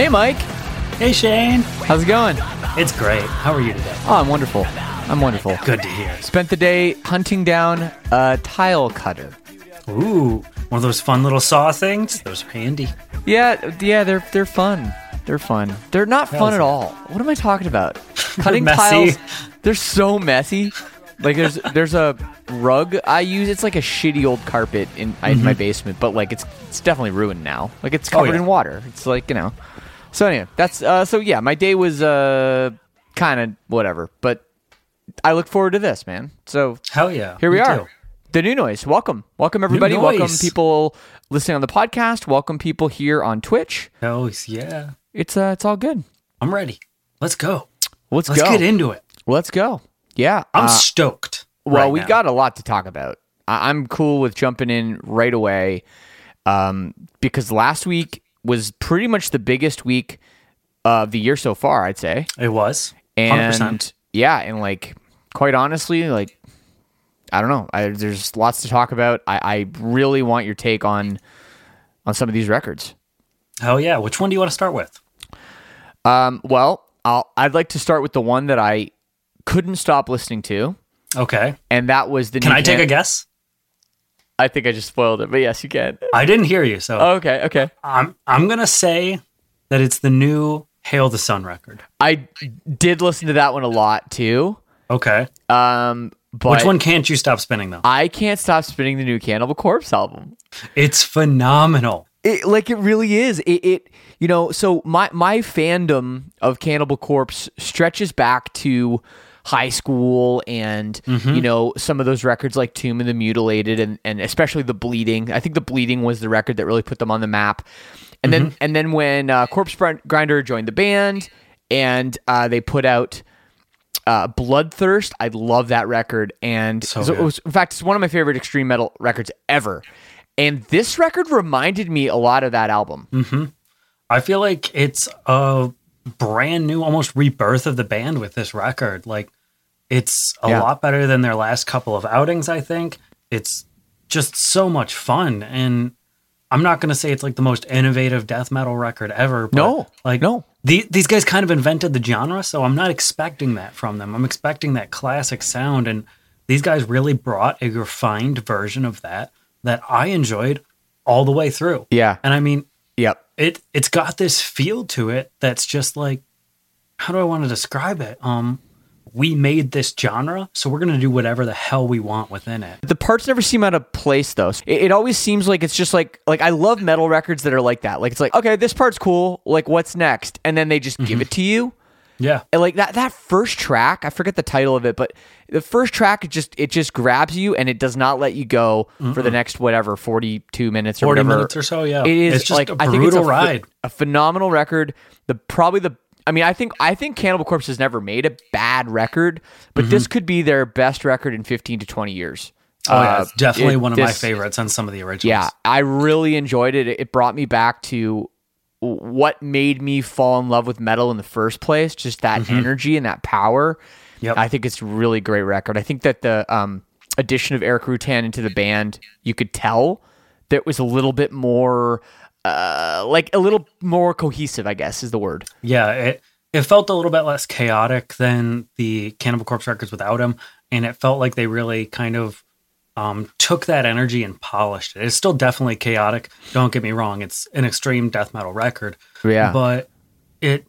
Hey, Mike. Hey Shane, How's it going? it's great. How are you today? Oh, I'm wonderful. I'm wonderful. Good to hear. Spent the day hunting down a tile cutter. Ooh, one of those fun little saw things. Those are handy. Yeah, yeah, they're they're fun. They're fun. They're not fun at all. What am I talking about? Cutting messy. tiles. They're so messy. Like there's there's a rug I use. It's like a shitty old carpet in in my mm-hmm. basement, but like it's it's definitely ruined now. Like it's oh, covered yeah. in water. It's like you know. So anyway, that's uh, so yeah. My day was uh kind of whatever, but I look forward to this, man. So Hell yeah. Here we are. too. The new noise. Welcome. Welcome everybody. Welcome people listening on the podcast. Welcome people here on Twitch. Hell yeah. It's uh it's all good. I'm ready. Let's go. Let's, Let's go. get into it. Let's go. Yeah. I'm uh, stoked. well, right we now. got a lot to talk about. I- I'm cool with jumping in right away. Um because last week was pretty much the biggest week of the year so far, I'd say. It was. And 100%. yeah, and like quite honestly, like I don't know. I, there's lots to talk about. I, I really want your take on on some of these records. Oh yeah. Which one do you want to start with? Um, well, I'll, I'd like to start with the one that I couldn't stop listening to, Okay. and that was the. Can I take Can- a guess? I think I just spoiled it, but yes, you can. I didn't hear you, so Okay, okay. I'm I'm gonna say that it's the new Hail the Sun record. I did listen to that one a lot too. Okay. Um, but Which one can't you stop spinning though? I can't stop spinning the new Cannibal Corpse album. It's phenomenal. It, like it really is. It, it you know. So my my fandom of Cannibal Corpse stretches back to high school and you know some of those records like Tomb of the Mutilated and and especially the Bleeding. I think the Bleeding was the record that really put them on the map. And then and then when uh, Corpse Grinder joined the band and uh, they put out uh, Bloodthirst. I love that record, and So so it was, in fact, it's one of my favorite extreme metal records ever. And this record reminded me a lot of that album. Mm-hmm. I feel like it's a brand new, almost rebirth of the band with this record. Like, it's a Yeah. lot better than their last couple of outings, I think. It's just so much fun. And I'm not going to say it's like the most innovative death metal record ever. But No, like, no. The, these guys kind of invented the genre, so I'm not expecting that from them. I'm expecting that classic sound. And these guys really brought a refined version of that that I enjoyed all the way through. Yeah. And I mean, Yep. it it's got this feel to it that's just like how do I want to describe it? Um we made this genre, so we're going to do whatever the hell we want within it. The parts never seem out of place though. It, it always seems like it's just like like I love metal records that are like that. Like it's like okay, this part's cool. Like what's next? And then they just give it to you. Yeah. And like that that first track, I forget the title of it, but the first track it just it just grabs you and it does not let you go for the next whatever forty two minutes or 40 whatever. minutes or so, yeah. It is It's just like a I think it's a, brutal ride. a phenomenal record. The probably the I mean I think I think Cannibal Corpse has never made a bad record, but this could be their best record in fifteen to twenty years. Mm-hmm. Oh, yeah. Uh, It's definitely it- one of my favorites on some of the originals. yeah, I really enjoyed it. It brought me back to what made me fall in love with metal in the first place, just that energy and that power. Yep. I think it's a really great record. I think that the um, addition of Erik Rutan into the band, you could tell that was a little bit more, uh, like a little more cohesive. I guess is the word. Yeah, it it felt a little bit less chaotic than the Cannibal Corpse records without him, and it felt like they really kind of um, took that energy and polished it. It's still definitely chaotic. Don't get me wrong; it's an extreme death metal record. Yeah. but it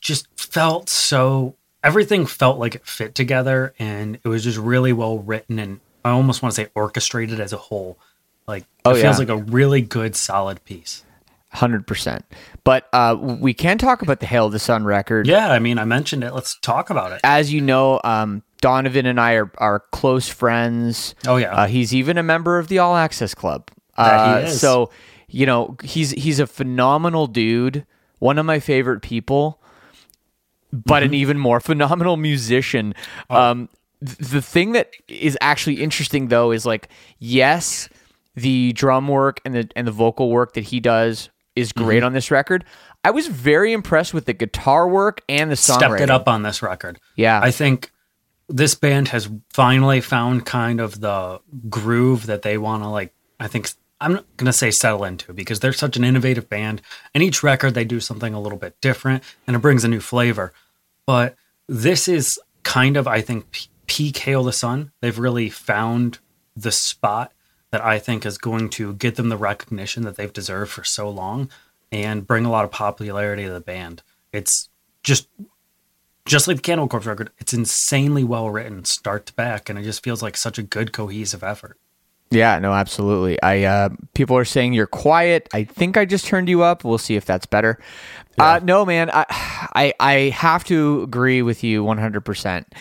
just felt so. Everything felt like it fit together, and it was just really well written, and I almost want to say orchestrated as a whole. Like Oh, it feels yeah. like a really good, solid piece. Hundred percent. But uh, we can talk about the Hail of the Sun record. Yeah, I mean, I mentioned it. Let's talk about it. as you know, um, Donovan and I are, are close friends. Oh, yeah. uh, he's even a member of the All Access Club. Uh. So you know he's he's a phenomenal dude, one of my favorite people, but Mm-hmm. an even more phenomenal musician. Oh. Um, th- the thing that is actually interesting though is like yes, the drum work and the and the vocal work that he does is great Mm-hmm. on this record. I was very impressed with the guitar work and the songwriting. stepped it up on this record. Yeah. I think this band has finally found kind of the groove that they want to like. I think I'm not gonna say settle into because they're such an innovative band, and each record they do something a little bit different, and it brings a new flavor. But this is kind of, I think, p- peak Hail the Sun. They've really found the spot that I think is going to get them the recognition that they've deserved for so long and bring a lot of popularity to the band. It's just just like the Cannibal Corpse record, it's insanely well written, start to back, and it just feels like such a good cohesive effort. Yeah, no, absolutely. I uh, people are saying you're quiet. I think I just turned you up. We'll see if that's better. Uh, no, man, I, I I have to agree with you 100. percent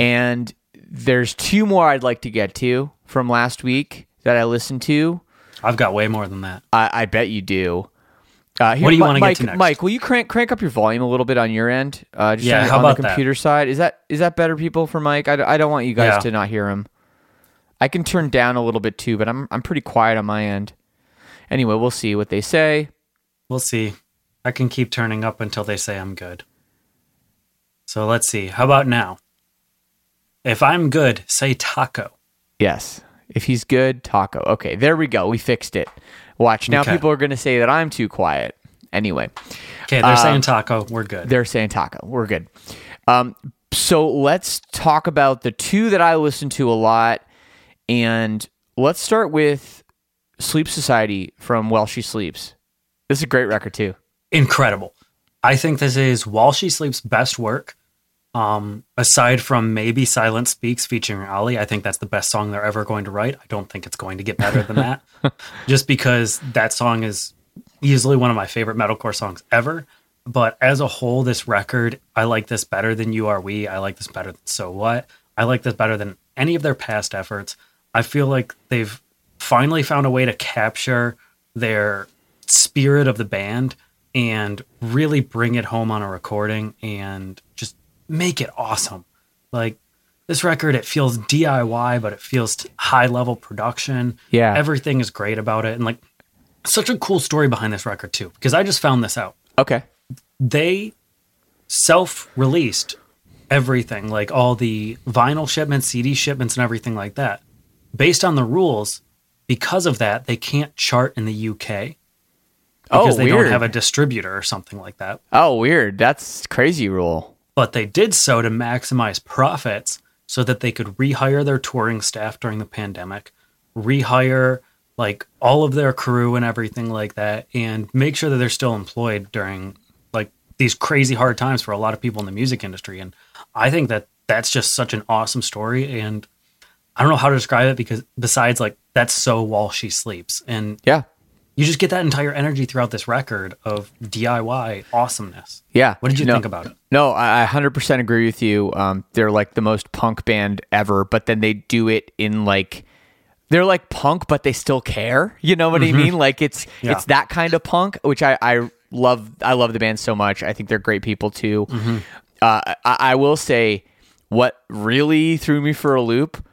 And there's two more I'd like to get to from last week that I listened to. I've got way more than that. I, I bet you do. Uh, here, What do you Mi- wanna get to next? Mike, will you crank crank up your volume a little bit on your end? Uh, just Yeah, on, how on about the that? computer side? Is that is that better, people? For Mike, I, I don't want you guys Yeah. to not hear him. I can turn down a little bit too, but I'm I'm pretty quiet on my end. Anyway, we'll see what they say. We'll see. I can keep turning up until they say I'm good. So let's see. How about now? If I'm good, say taco. Yes, if he's good, taco. Okay, there we go. We fixed it. Watch now. Okay. People are going to say that I'm too quiet. Anyway, Okay, they're saying taco. We're good. they're saying taco. We're good. Um, so let's talk about the two that I listen to a lot, and let's start with Sleeps Society from While She Sleeps. This is a great record too. Incredible. I think this is While She Sleeps' best work. Um, aside from maybe Silence Speaks featuring Oli, I think that's the best song they're ever going to write. I don't think it's going to get better than that. Just because that song is easily one of my favorite metalcore songs ever. But as a whole, this record, I like this better than You Are We. I like this better than So What. I like this better than any of their past efforts. I feel like they've finally found a way to capture their spirit of the band and really bring it home on a recording and just make it awesome. Like this record, it feels DIY, but it feels high level production. Yeah. Everything is great about it. And like, such a cool story behind this record, too, because I just found this out. Okay. They self released everything, like all the vinyl shipments, CD shipments, and everything like that. Based on the rules, because of that, they can't chart in the UK because Oh, they weird. don't have a distributor or something like that. oh, weird. That's crazy rule. But they did so to maximize profits so that they could rehire their touring staff during the pandemic, rehire like all of their crew and everything like that, and make sure that they're still employed during like these crazy hard times for a lot of people in the music industry. And I think that that's just such an awesome story and I don't know how to describe it because besides like that's so while she sleeps and Yeah. You just get that entire energy throughout this record of DIY awesomeness. Yeah. What did you No. think about it? No, I I 100% agree with you. Um, they're like the most punk band ever, but then they do it in like they're like punk, but they still care. You know what I mean? Like it's Mm-hmm. Yeah. it's that kind of punk, which I, I love. I love the band so much. I think they're great people too. Mm-hmm. Uh, I, I will say what really threw me for a loop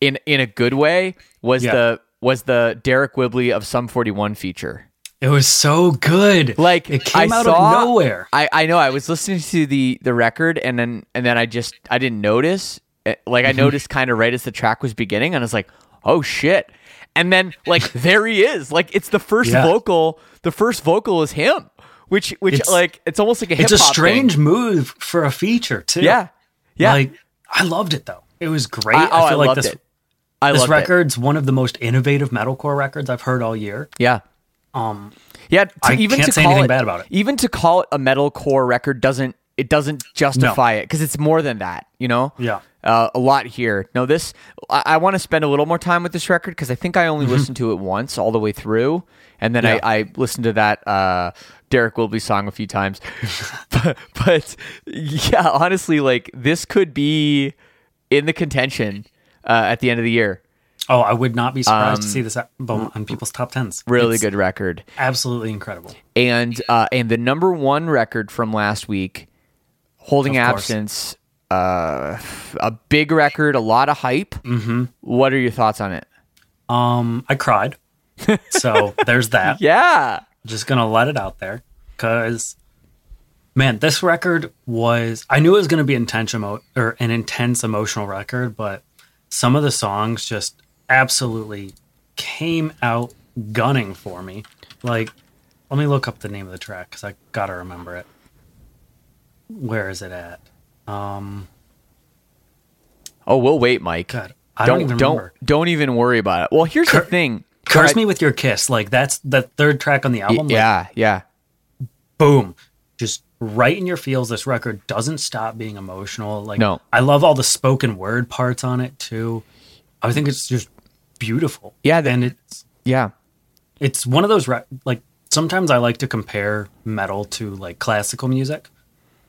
in in a good way was Yeah. the was the Deryck Whibley of Sum 41 feature. It was so good. Like it came I out saw- of nowhere. I, I know. I was listening to the the record and then and then I just I didn't notice. Eh, Like Mm-hmm. I noticed kind of right as the track was beginning, and I was like, "Oh shit!" And then like there he is. Like it's the first Yeah. vocal. The first vocal is him, which which It's- like it's almost like a It's a strange Thing. move for a feature too. Yeah, yeah. Like I loved it though. It was great. I, oh, I, feel like loved this it. I this loved it. record's one of the most innovative metalcore records I've heard all year. Yeah. Um Yeah, to, I even can't to say call anything it, bad about it. Even to call it a metalcore record doesn't it doesn't justify it because it's more than that. You know. Yeah. Uh, a lot here. No, this I, I want to spend a little more time with this record because I think I only listened to it once all the way through, and then Mm-hmm. Yeah. I, I listened to that uh, Deryck Whibley song a few times. but, but yeah, honestly, like this could be in the contention uh, at the end of the year. oh, I would not be surprised to see this album on people's top tens. Um, Really It's good record. Absolutely incredible. and uh, and the number one record from last week, holding Of absence, uh, a big record, a lot of hype. Mm-hmm. What are your thoughts on it? Um I cried. so there's that. Yeah, just gonna let it out there because man this record was i knew it was gonna be intense emo- or an intense emotional record but some of the songs just absolutely came out gunning for me like let me look up the name of the track because i gotta remember it where is it at um Oh, we'll wait, Mike. God, I don't even don't don't even worry about it. Well, here's Cur- the thing. curse Right- me with your kiss like that's the third track on the album like, Yeah, yeah. boom just right in your feels this record doesn't stop being emotional. Like No. i love all the spoken word parts on it too. I think it's just beautiful. Yeah, the- and it's Yeah. it's one of those re- like sometimes i like to compare metal to like classical music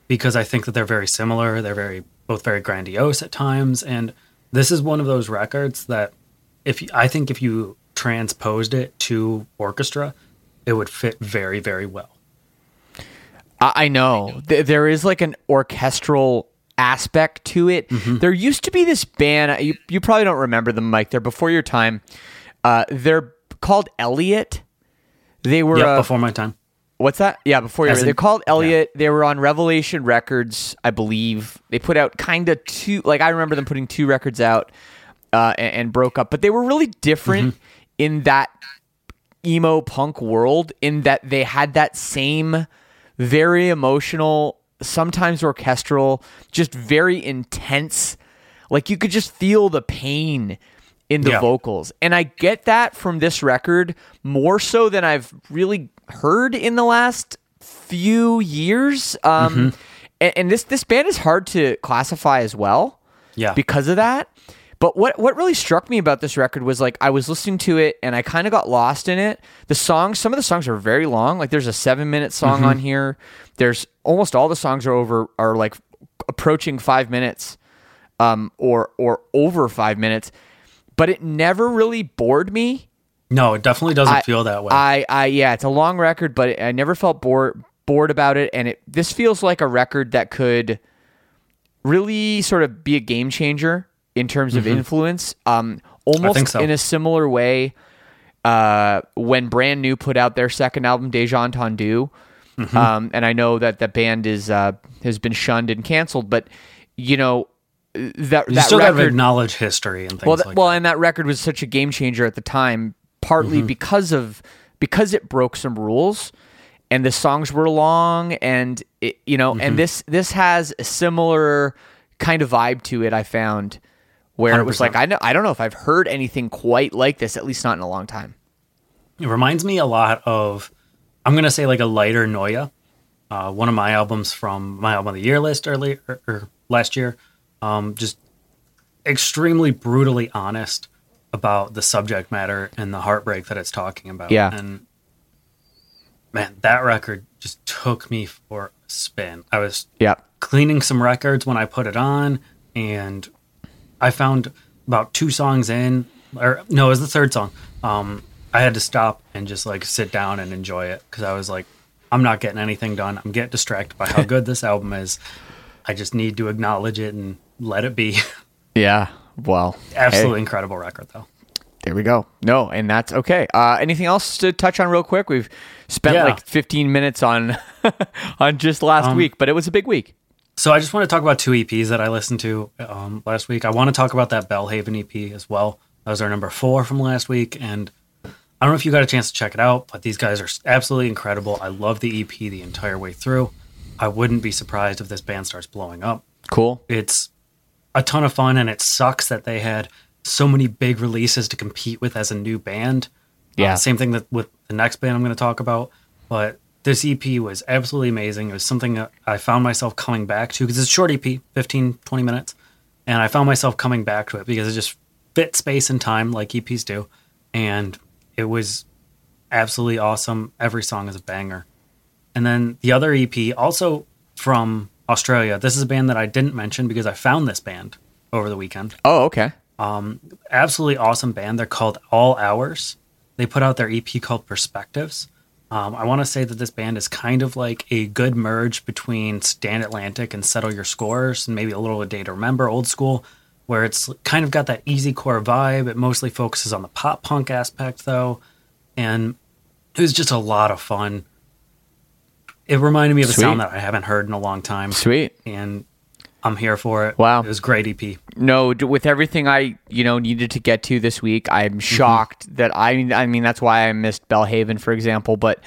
because i think that they're very similar. They're very both very grandiose at times. And this is one of those records that if i think if you transposed it to orchestra it would fit very very well I, I know. Th- there is like an orchestral aspect to it. Mm-hmm. There used to be this band. You, you probably don't remember them, Mike. They're before your time. Uh, they're called Elliott. They were yeah uh, before my time What's that? Yeah, before you. As in- They're called Elliott. They were on Revelation Records, I believe. They put out kind of two. Like I remember them putting two records out uh, and, and broke up, but they were really different Mm-hmm. in that emo punk world. In that they had that same very emotional, sometimes orchestral, just very intense. Like you could just feel the pain in the Yeah. vocals. And I get that from this record more so than I've really heard in the last few years. Um, Mm-hmm. and, and this this band is hard to classify as well Yeah. because of that. But what what really struck me about this record was like I was listening to it and I kind of got lost in it. The songs, some of the songs are very long. Like there's a seven minute song on here. There's almost all the songs are over are like approaching five minutes, um, or or over five minutes. But it never really bored me. no, it definitely doesn't I- feel that way. I, I yeah, it's a long record, but I never felt bored bored about it, and it this feels like a record that could really sort of be a game changer in terms of influence. Um, almost Mm-hmm. so. in a similar way, uh, when Brand New put out their second album, Deja Entendu, Mm-hmm. um, and I know that the band is uh, has been shunned and canceled, but you know that you that still record acknowledge history and things well, th- like well, that. and that record was such a game changer at the time, partly because of because it broke some rules, and the songs were long, and it, you know, and this this has a similar kind of vibe to it. I found where it was like I know I don't know if I've heard anything quite like this, at least not in a long time. It reminds me a lot of, I'm going to say like a lighter Noya, Uh, one of my albums from my album of the year list earlier or, or last year Um, just extremely brutally honest about the subject matter and the heartbreak that it's talking about. Yeah. And man, that record just took me for a spin. I was yeah cleaning some records when I put it on, and I found about two songs in, or no, it was the third song. Um, I had to stop and just like sit down and enjoy it because I was like, I'm not getting anything done. I'm getting distracted by how good this album is. I just need to acknowledge it and let it be. Yeah. Well, Absolutely hey, incredible record, though. there we go. No, and that's okay. Uh, anything else to touch on real quick? We've spent Yeah. like 15 minutes on on just last Um, week, but it was a big week. So I just want to talk about two EPs that I listened to um, last week. I want to talk about that Belle Haven EP as well. That was our number four from last week, and I don't know if you got a chance to check it out, but these guys are absolutely incredible. I love the EP the entire way through. I wouldn't be surprised if this band starts blowing up. Cool. It's a ton of fun, and it sucks that they had so many big releases to compete with as a new band. Yeah. Uh, same thing that with the next band I'm going to talk about. But this EP was absolutely amazing. It was something that I found myself coming back to because it's a short EP, 15, 20 minutes. And I found myself coming back to it because it just fit space and time like EPs do. And it was absolutely awesome. Every song is a banger. And then the other EP, also from Australia, this is a band that I didn't mention because I found this band over the weekend Oh, okay. Um, absolutely awesome band. They're called All Hours. They put out their EP called Perspectives. Um, I want to say that this band is kind of like a good merge between Stand Atlantic and Settle Your Scores, and maybe a little A Day to Remember, old school, where it's kind of got that easycore vibe. It mostly focuses on the pop punk aspect, though, and it was just a lot of fun. It reminded me of a Sweet. sound that I haven't heard in a long time, Sweet. and I'm here for it. Wow. it was great EP. No, with everything I you know needed to get to this week, I'm Mm-hmm. shocked that I I mean that's why I missed Belle Haven, for example. But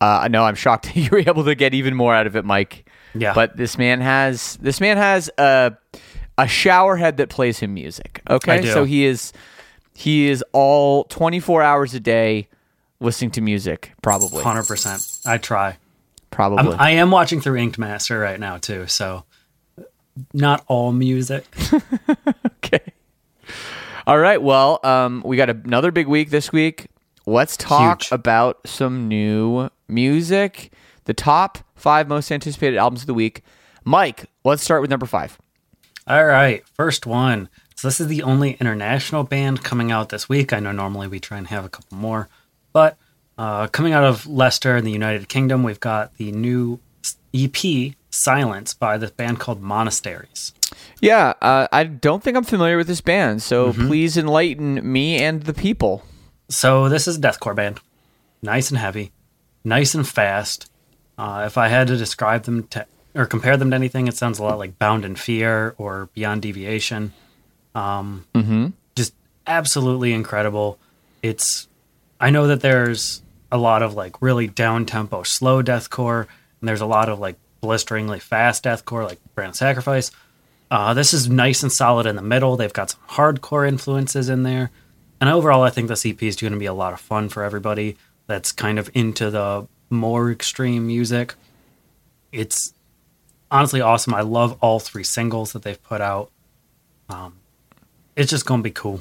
uh, no, I'm shocked that you were able to get even more out of it, Mike. Yeah. But this man has this man has a a shower head that plays him music. Okay, so he is he is all 24 hours a day listening to music, probably. Hundred percent. I try. Probably. I'm, I am watching through Inked Master right now too, so not all music. Okay. All right. Well, um, we got another big week this week. Let's talk Huge. about some new music. The top five most anticipated albums of the week. Mike, let's start with number five. All right, first one. So this is the only international band coming out this week. I know normally we try and have a couple more, but uh, coming out of Leicester in the United Kingdom, we've got the new EP "Silence" by this band called Monasteries. Yeah, uh, I don't think I'm familiar with this band, so Mm-hmm. please enlighten me and the people. So this is a deathcore band, nice and heavy, nice and fast. Uh, if I had to describe them to or compare them to anything, it sounds a lot like Bound in Fear or Beyond Deviation. Um, Just absolutely incredible. It's I know that there's a lot of like really down tempo, slow deathcore, and there's a lot of like blisteringly fast deathcore, like Brand Sacrifice. Uh, this is nice and solid in the middle. They've got some hardcore influences in there. And overall, I think this EP is going to be a lot of fun for everybody that's kind of into the more extreme music. It's honestly awesome. I love all three singles that they've put out. Um, it's just going to be cool.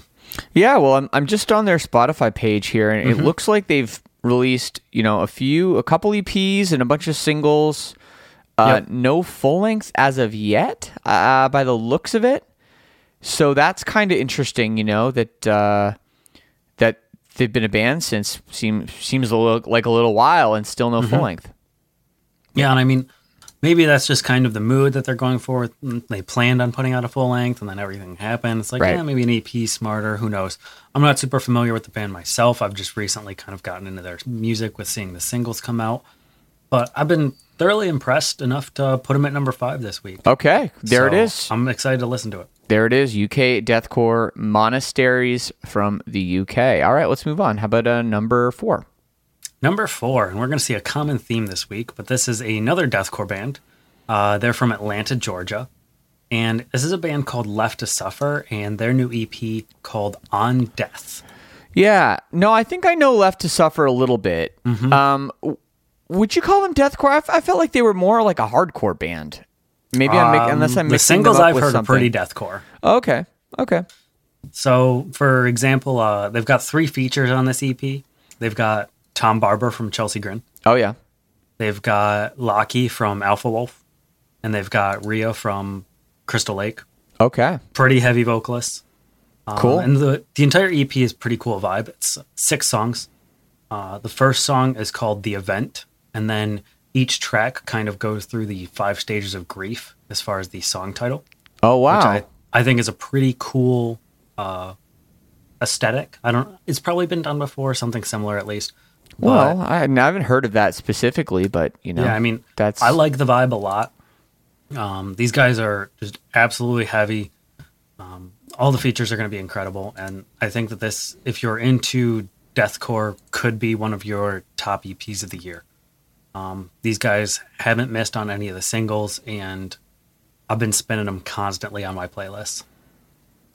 Yeah, well, I'm I'm just on their Spotify page here, and Mm-hmm. it looks like they've released you know a few, a couple EPs and a bunch of singles. Uh, Yep. No full length as of yet, uh, by the looks of it. So that's kind of interesting, you know that uh, that they've been a band since seem seems a little, like a little while and still no Mm-hmm. full length. Yeah, and I mean, maybe that's just kind of the mood that they're going for. They planned on putting out a full length, and then everything happened. It's like, Right. yeah, maybe an EP smarter. Who knows? I'm not super familiar with the band myself. I've just recently kind of gotten into their music with seeing the singles come out. But I've been thoroughly impressed enough to put them at number five this week. Okay, there it So is. I'm excited to listen to it. There it is. UK deathcore monasteries from the UK. All right, let's move on. How about uh, number four? Number four, and we're going to see a common theme this week, but this is another deathcore band. Uh, they're from Atlanta, Georgia. And this is a band called Left to Suffer, and their new EP called On Death. Yeah, no, I think I know Left to Suffer a little bit. Um, w- would you call them deathcore? I, f- I felt like they were more like a hardcore band. Maybe I'm making, unless I'm Um, the singles I've heard something. are pretty deathcore. Okay. Okay. So, for example, uh, they've got three features on this EP. They've got Tom Barber from Chelsea Grin. Oh yeah. They've got Lochie from Alpha Wolf, and they've got Ryo from Crystal Lake. Okay. Pretty heavy vocalists. Um, Cool. And the the entire EP is pretty cool vibe. It's six songs. Uh, the first song is called "The Event," and then each track kind of goes through the five stages of grief as far as the song title, Oh wow. which I I think is a pretty cool uh, aesthetic. I don't. It's probably been done before, something similar at least. But- well, I, I haven't heard of that specifically, but you know. Yeah, I mean, that's I like the vibe a lot. Um, these guys are just absolutely heavy. Um, all the features are going to be incredible, and I think that this, if you're into deathcore, could be one of your top EPs of the year. Um, these guys haven't missed on any of the singles, and I've been spinning them constantly on my playlists.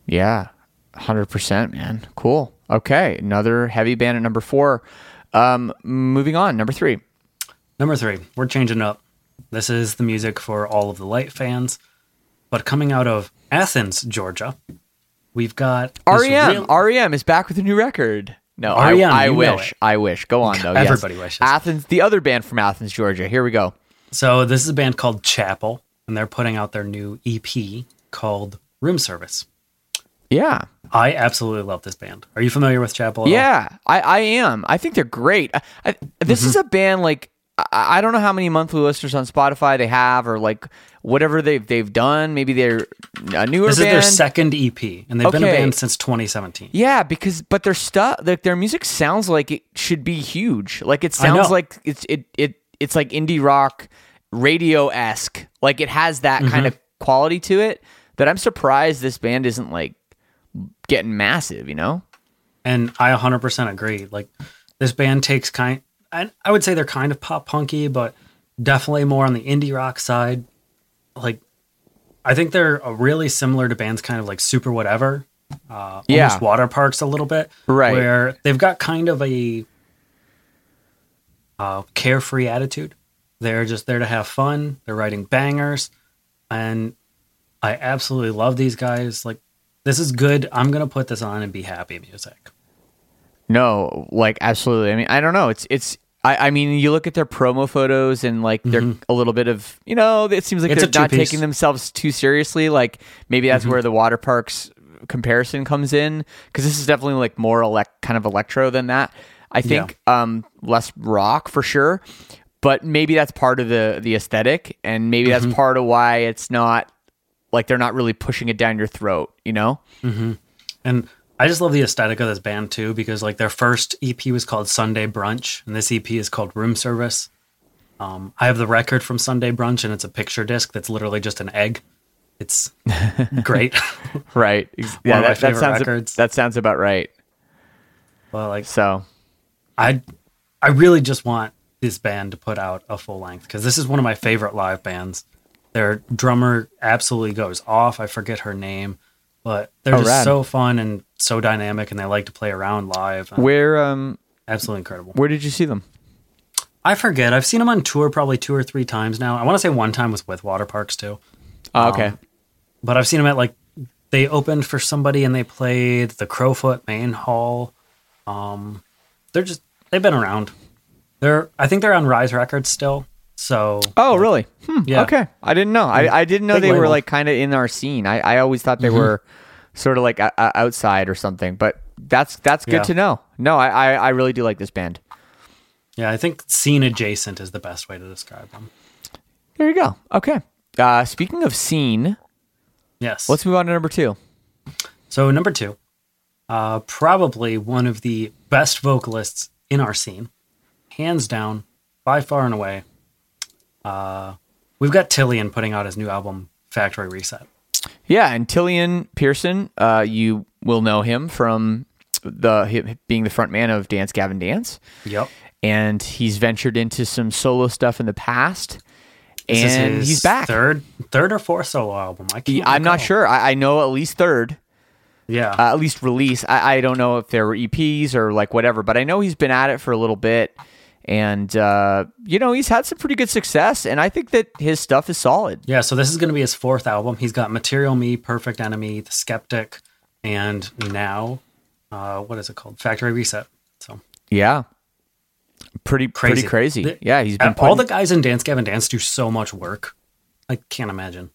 Yeah, hundred percent, man. Cool. Okay, another heavy band at number four. Um, moving on, number three. Number three, we're changing up. This is the music for all of the light fans, but coming out of Athens, Georgia, we've got REM. real- REM is back with a new record. No, I, I wish. I wish. Go on though. yes. Everybody wishes. Athens, the other band from Athens, Georgia. Here we go. So this is a band called Chapel, and they're putting out their new EP called Room Service. Yeah. I absolutely love this band. Are you familiar with Chapel? at all? Yeah, I, I am. I think they're great. I, I, this Mm-hmm. is a band like I, I don't know how many monthly listeners on Spotify they have, or like whatever they've they've done. Maybe they're a newer This is band. their second EP, and they've been a band since 2017. yeah, because but their stuff, like their music sounds like it should be huge. Like it sounds like it's it it it's like indie rock, radio esque. Like it has that Mm-hmm. kind of quality to it that I'm surprised this band isn't like getting massive. You know? And I 100% agree. Like this band takes kind, I, I would say they're kind of pop punky, but definitely more on the indie rock side. Like I think they're really similar to bands kind of like Super Whatever, uh, Yeah. almost Waterparks a little bit, Right. Where they've got kind of a uh, carefree attitude. They're just there to have fun. They're writing bangers, and I absolutely love these guys. Like this is good. I'm gonna put this on and be happy music. No, like absolutely. I mean, I don't know. It's it's. I, I mean, you look at their promo photos and like they're a little bit of you know. It seems like Mm-hmm. It's they're not two-piece. taking themselves too seriously. Like maybe Mm-hmm. that's where the Waterparks comparison comes in because this is definitely like more elect kind of electro than that. I think um less rock for sure, but maybe that's part of the the aesthetic, and maybe Mm-hmm. that's part of why it's not like they're not really pushing it down your throat. You know? Mm-hmm. And I just love the aesthetic of this band too, because like their first EP was called Sunday Brunch, and this EP is called Room Service. Um, I have the record from Sunday Brunch, and it's a picture disc that's literally just an egg. It's great. Right. Yeah, my that, that sounds records. that sounds about right. well, like So I, I really just want this band to put out a full length because this is one of my favorite live bands. Their drummer absolutely goes off. I forget her name, but they're Oh, just rad. so fun and so dynamic, and they like to play around live. where um Absolutely incredible. where did you see them? I forget. I've seen them on tour probably two or three times now. I want to say one time was with Waterparks too, Oh, okay. but I've seen them at like they opened for somebody and they played the Crofoot Main Hall. Um, they're just they've been around. They're I think they're on Rise Records still. So oh, really? Hmm, Yeah. Okay. I didn't know. I, I didn't know Big they were like kind of in our scene. I, I always thought they were sort of like uh, uh, outside or something. But that's that's good Yeah. to know. No, I, I I really do like this band. yeah, I think scene adjacent is the best way to describe them. There you go. Okay. Uh, speaking of scene, Yes. let's move on to number two. So number two, uh, probably one of the best vocalists in our scene, hands down, by far and away. Uh, we've got Tilian putting out his new album, Factory Reset. Yeah, and Tilian Pearson, uh, you will know him from the him being the front man of Dance Gavin Dance. Yep. and he's ventured into some solo stuff in the past. This is and his he's back. Third, third or fourth solo album. I can't. I'm not sure. I, I know at least third, Yeah. uh, at least release. I, I don't know if there were EPs or like whatever, but I know he's been at it for a little bit. And uh, you know he's had some pretty good success, and I think that his stuff is solid. Yeah, so this is going to be his fourth album. He's got Material Me, Perfect Enemy, The Skeptic, and now, uh, what is it called? Factory Reset. So Yeah, pretty crazy, pretty crazy. The- yeah, he's been uh, all the guys in Dance Gavin Dance do so much work. I can't imagine.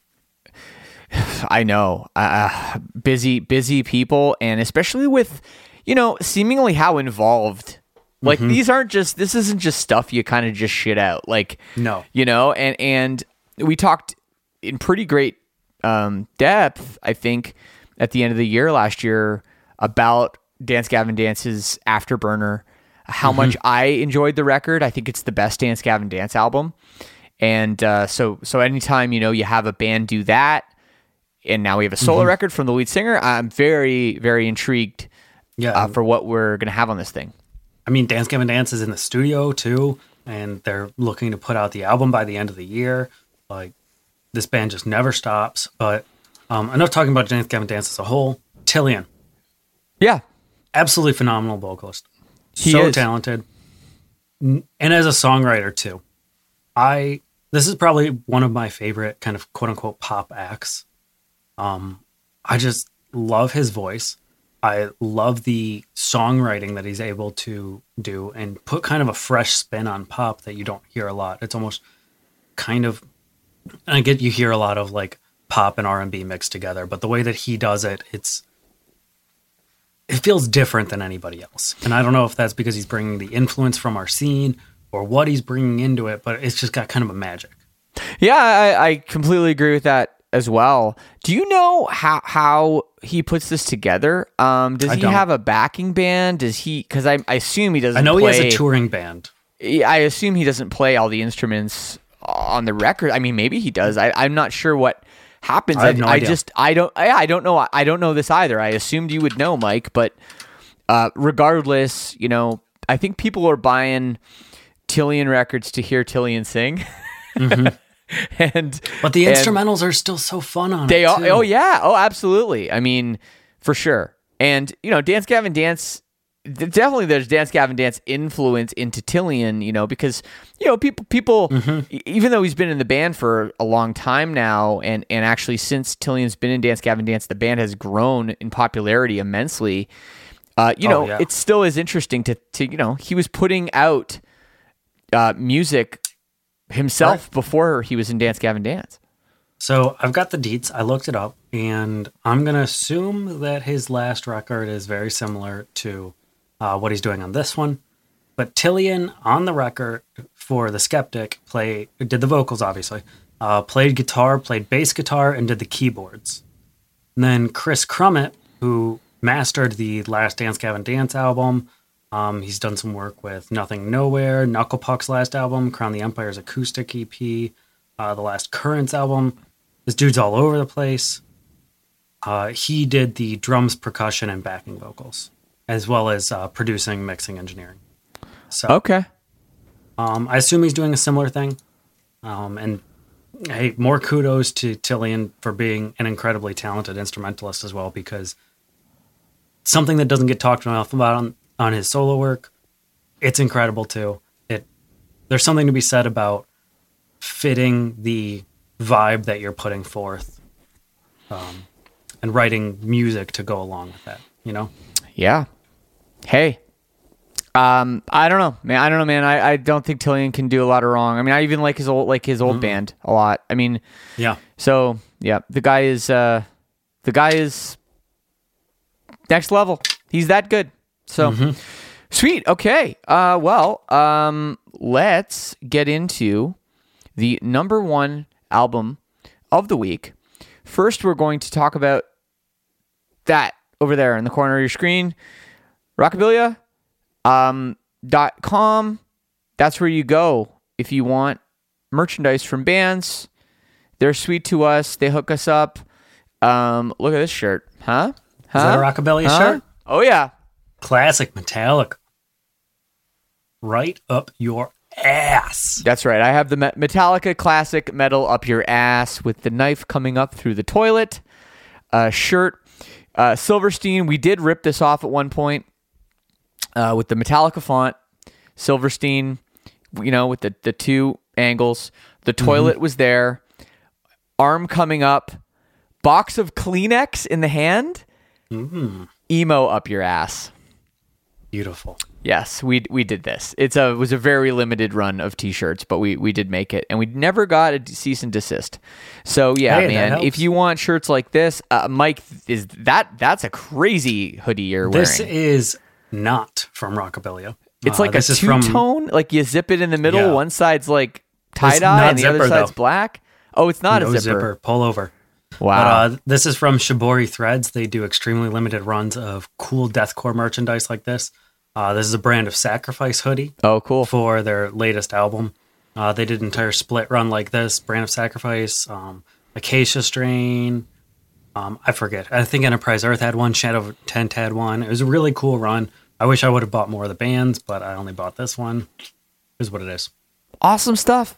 I know. Uh, busy, busy people, and especially with, you know, seemingly how involved. Like Mm-hmm. these aren't just. This isn't just stuff you kind of just shit out. Like No. you know, and and we talked in pretty great um, depth, I think, at the end of the year last year about Dance Gavin Dance's Afterburner. How much I enjoyed the record. I think it's the best Dance Gavin Dance album. And uh, so, so anytime you know you have a band do that, and now we have a solo record from the lead singer, I'm very, very intrigued Yeah. uh, for what we're gonna have on this thing. I mean, Dance Gavin Dance is in the studio too, and they're looking to put out the album by the end of the year. Like, this band just never stops. But um, enough talking about Dance Gavin Dance as a whole. Tilian, Yeah, absolutely phenomenal vocalist. He so is. talented. And as a songwriter too. I this is probably one of my favorite kind of quote unquote pop acts. Um I just love his voice. I love the songwriting that he's able to do and put kind of a fresh spin on pop that you don't hear a lot. It's almost kind of and I get you hear a lot of like pop and R&B mixed together, but the way that he does it, it's it feels different than anybody else. And I don't know if that's because he's bringing the influence from our scene or what he's bringing into it, but it's just got kind of a magic. Yeah, I, I completely agree with that as well. Do you know how how he puts this together? Um, does I he don't. have a backing band? Does he? Because I, I assume he doesn't. I know play, he has a touring band. I assume he doesn't play all the instruments on the record. I mean, maybe he does. I, I'm not sure what happens. I no idea. just I don't I, I don't know I don't know this either. I assumed you would know, Mike, but uh, regardless, you know, I think people are buying Tilian records to hear Tilian sing. and But the and- instrumentals are still so fun on they it. are. Oh yeah. Oh, absolutely. I mean, for sure. And you know, Dance Gavin Dance. Definitely, there's Dance Gavin Dance influence into Tilian. You know, because you know people people Mm-hmm. even though he's been in the band for a long time now, and and actually since Tilian's been in Dance Gavin Dance, the band has grown in popularity immensely. Uh, you Oh, know, yeah. it still is interesting to to you know he was putting out uh, music himself before he was in Dance Gavin Dance. So I've got the deets. I looked it up, and I'm gonna assume that his last record is very similar to uh, what he's doing on this one. But Tilian on the record for the Skeptic play did the vocals, obviously. Uh, played guitar, played bass guitar, and did the keyboards. And then Kris Crummett, who mastered the last Dance Gavin Dance album, um, he's done some work with Nothing Nowhere, Knuckle Puck's last album, Crown the Empire's acoustic EP, uh, the last Currents album. This dude's all over the place. Uh, he did the drums, percussion, and backing vocals, as well as uh, producing, mixing, engineering. So Okay. um, I assume he's doing a similar thing. Um, and hey, more kudos to Tilian for being an incredibly talented instrumentalist as well, because something that doesn't get talked enough about on, on his solo work, it's incredible too. It there's something to be said about fitting the vibe that you're putting forth, um, and writing music to go along with that. You know, Yeah. Hey. Um, I don't know, man. I don't know, man. I, I don't think Tilian can do a lot of wrong. I mean, I even like his old like his old band a lot. I mean, yeah. so yeah, the guy is uh the guy is next level. He's that good. So sweet. Okay. Uh well, um let's get into the number 1 album of the week. First, we're going to talk about that over there in the corner of your screen. Rockabilia um, dot com. That's where you go if you want merchandise from bands. They're sweet to us. They hook us up. Um, look at this shirt, huh? Huh? Is that a Rockabilia Huh? shirt? Oh yeah. Classic metallic. Right up your ass. That's right. I have the Metallica classic metal up your ass with the knife coming up through the toilet. Uh, shirt. Uh, Silverstein. We did rip this off at one point uh, with the Metallica font. Silverstein. you know, with the the two angles. The toilet was there. Arm coming up. Box of Kleenex in the hand. Emo up your ass. Beautiful. Yes, we we did this. It's a it was a very limited run of t-shirts, but we we did make it, and we never got a cease and desist. So yeah, Hey, man, if you want shirts like this, uh, Mike is that that's a crazy hoodie you're wearing. This is not from Rockabilia. it's Uh, like a two tone. like you zip it in the middle. Yeah. One side's like tie dye, and the other side's though. black. Oh, it's not no a zipper. zipper. Pull over. Wow. But uh, this is from Shibori Threads. They do extremely limited runs of cool deathcore merchandise like this. Uh, this is a brand of Sacrifice hoodie oh, cool. for their latest album. Uh, they did an entire split run like this. Brand of Sacrifice, um, Acacia Strain. Um, I forget. I think Enterprise Earth had one. Shadow Tent had one. It was a really cool run. I wish I would have bought more of the bands, but I only bought this one. Is what it is. awesome stuff.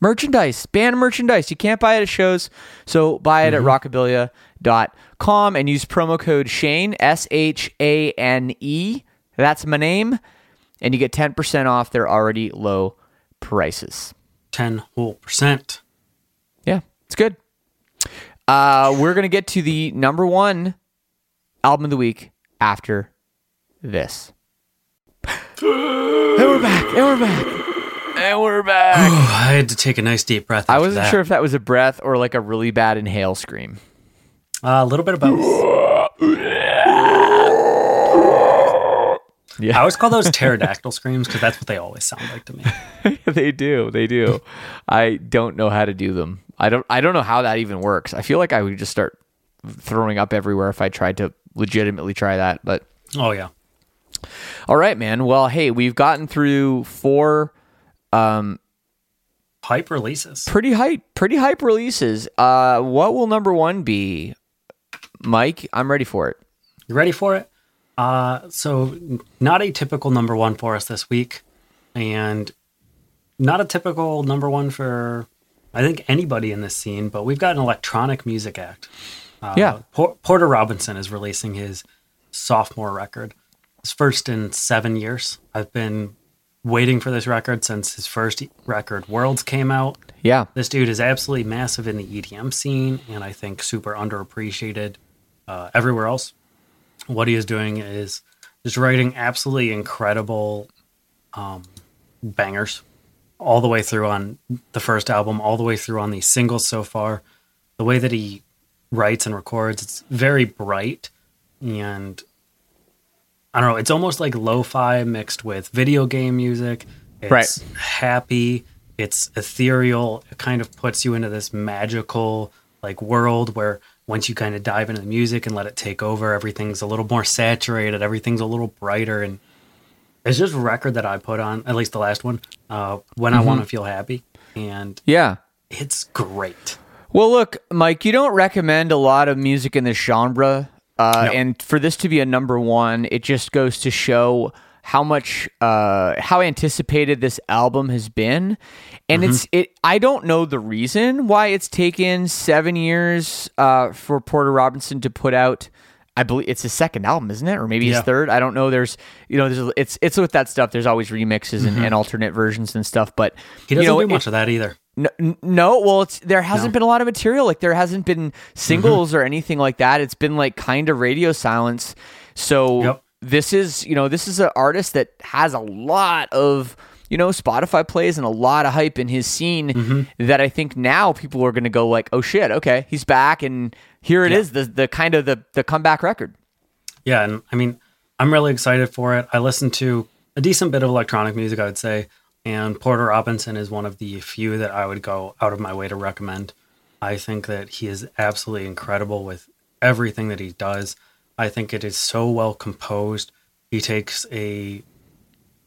Merchandise, band merchandise. You can't buy it at shows, so buy it at rockabilia.com and use promo code Shane, S H A N E. That's my name. And you get 10% off their already low prices. Ten whole percent. Yeah, it's good. Uh, we're going to get to the number one album of the week after this. and we're back. And we're back. And we're back. I had to take a nice deep breath. I wasn't that. sure if that was a breath or like a really bad inhale scream. Uh, a little bit of both. Yeah. I always call those pterodactyl screams because that's what they always sound like to me. they do. They do. I don't know how to do them. I don't I don't know how that even works. I feel like I would just start throwing up everywhere if I tried to legitimately try that, but Oh yeah. all right, man. Well, hey, we've gotten through four Hype releases. pretty hype pretty hype releases. Uh what will number 1 be? Mike, I'm ready for it. You ready for it? Uh, so not a typical number one for us this week, and not a typical number one for I think anybody in this scene. But we've got an electronic music act. Uh, Yeah. Por- Porter Robinson is releasing his sophomore record. His first in seven years. I've been waiting for this record since his first record, Worlds, came out. Yeah. This dude is absolutely massive in the EDM scene, and I think super underappreciated uh, everywhere else. What he is doing is just writing absolutely incredible um, bangers all the way through on the first album, all the way through on the singles so far. The way that he writes and records, it's very bright and I don't know, it's almost like lo-fi mixed with video game music. It's Right. happy, it's ethereal, it kind of puts you into this magical like world where once you kind of dive into the music and let it take over, everything's a little more saturated, everything's a little brighter and it's just a record that I put on, at least the last one, uh, when I want to feel happy. And Yeah. it's great. Well, look, Mike, you don't recommend a lot of music in this genre, uh, No. and for this to be a number one, it just goes to show how much uh, how anticipated this album has been, and it's it. I don't know the reason why it's taken seven years uh, for Porter Robinson to put out. I believe it's his second album, isn't it, or maybe his third? I don't know. There's, you know, there's it's it's with that stuff. There's always remixes and, and alternate versions and stuff, but He doesn't you know, do it- much of that either. No, no, well, it's there hasn't been a lot of material. Like there hasn't been singles or anything like that. It's been like kind of radio silence. So Yep. this is, you know, this is an artist that has a lot of, you know, Spotify plays and a lot of hype in his scene. Mm-hmm. That I think now people are going to go like, oh shit, okay, he's back, and here it is, the the kind of the the comeback record. Yeah, and I mean, I'm really excited for it. I listened to a decent bit of electronic music, I would say, and Porter Robinson is one of the few that I would go out of my way to recommend. I think that he is absolutely incredible with everything that he does. I think it is so well composed. He takes a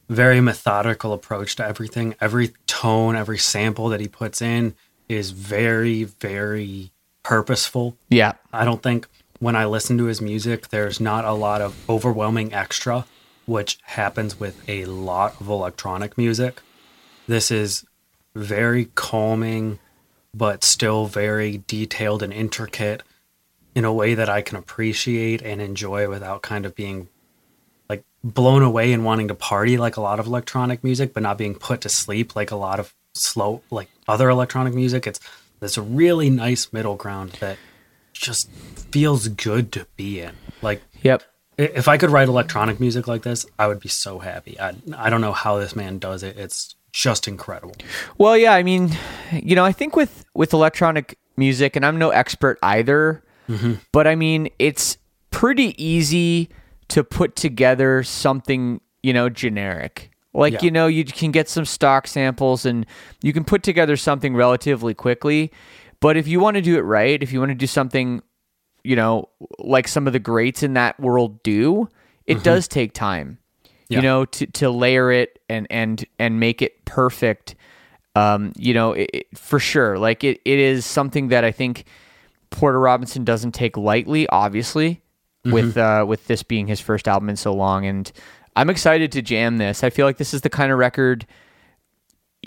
very methodical approach to everything. Every tone, every sample that he puts in is very, very purposeful. Yeah, I don't think when I listen to his music, there's not a lot of overwhelming extra, which happens with a lot of electronic music. This is very calming, but still very detailed and intricate in a way that I can appreciate and enjoy without kind of being like blown away and wanting to party like a lot of electronic music, but not being put to sleep like a lot of slow like other electronic music. It's a really nice middle ground that just feels good to be in. Like Yep. if I could write electronic music like this, I would be so happy. I I don't know how this man does it. It's just incredible. Well, yeah, I mean, you know, I think with with electronic music, and I'm no expert either, mm-hmm. but I mean, it's pretty easy to put together something, you know, generic. Like, Yeah. you know, you can get some stock samples and you can put together something relatively quickly. But if you want to do it right, if you want to do something, you know, like some of the greats in that world do, it mm-hmm. does take time Yeah. you know to, to layer it and and and make it perfect um you know it, it- for sure. Like it, it is something that i think porter robinson doesn't take lightly obviously with uh with this being his first album in so long. And i'm excited to jam this. I feel like this is the kind of record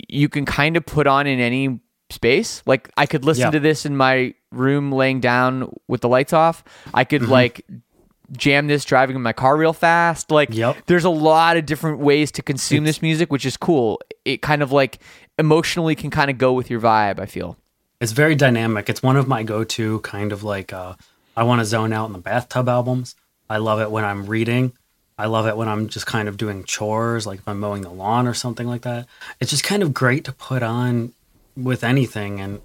you can kind of put on in any space. Like i could listen Yeah. to this in my room laying down with the lights off. I could like jam this driving in my car real fast. Like, Yep. there's a lot of different ways to consume this music, which is cool. It kind of like emotionally can kind of go with your vibe. I feel. It's very dynamic. It's one of my go-to kind of like uh, I want to zone out in the bathtub albums. I love it when I'm reading. I love it when I'm just kind of doing chores, like if I'm mowing the lawn or something like that. It's just kind of great to put on with anything, and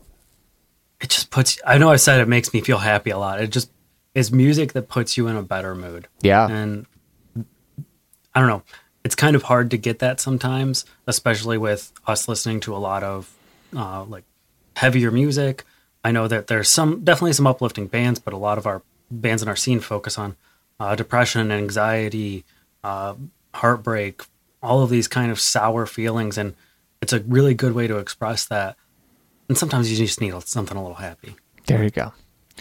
it just puts. I know I said it makes me feel happy a lot. It just is music that puts you in a better mood. Yeah. And I don't know. It's kind of hard to get that sometimes, especially with us listening to a lot of uh, like heavier music. I know that there's some definitely some uplifting bands, but a lot of our bands in our scene focus on uh, depression, anxiety, uh, heartbreak, all of these kind of sour feelings, and it's a really good way to express that. And sometimes you just need something a little happy. There you go.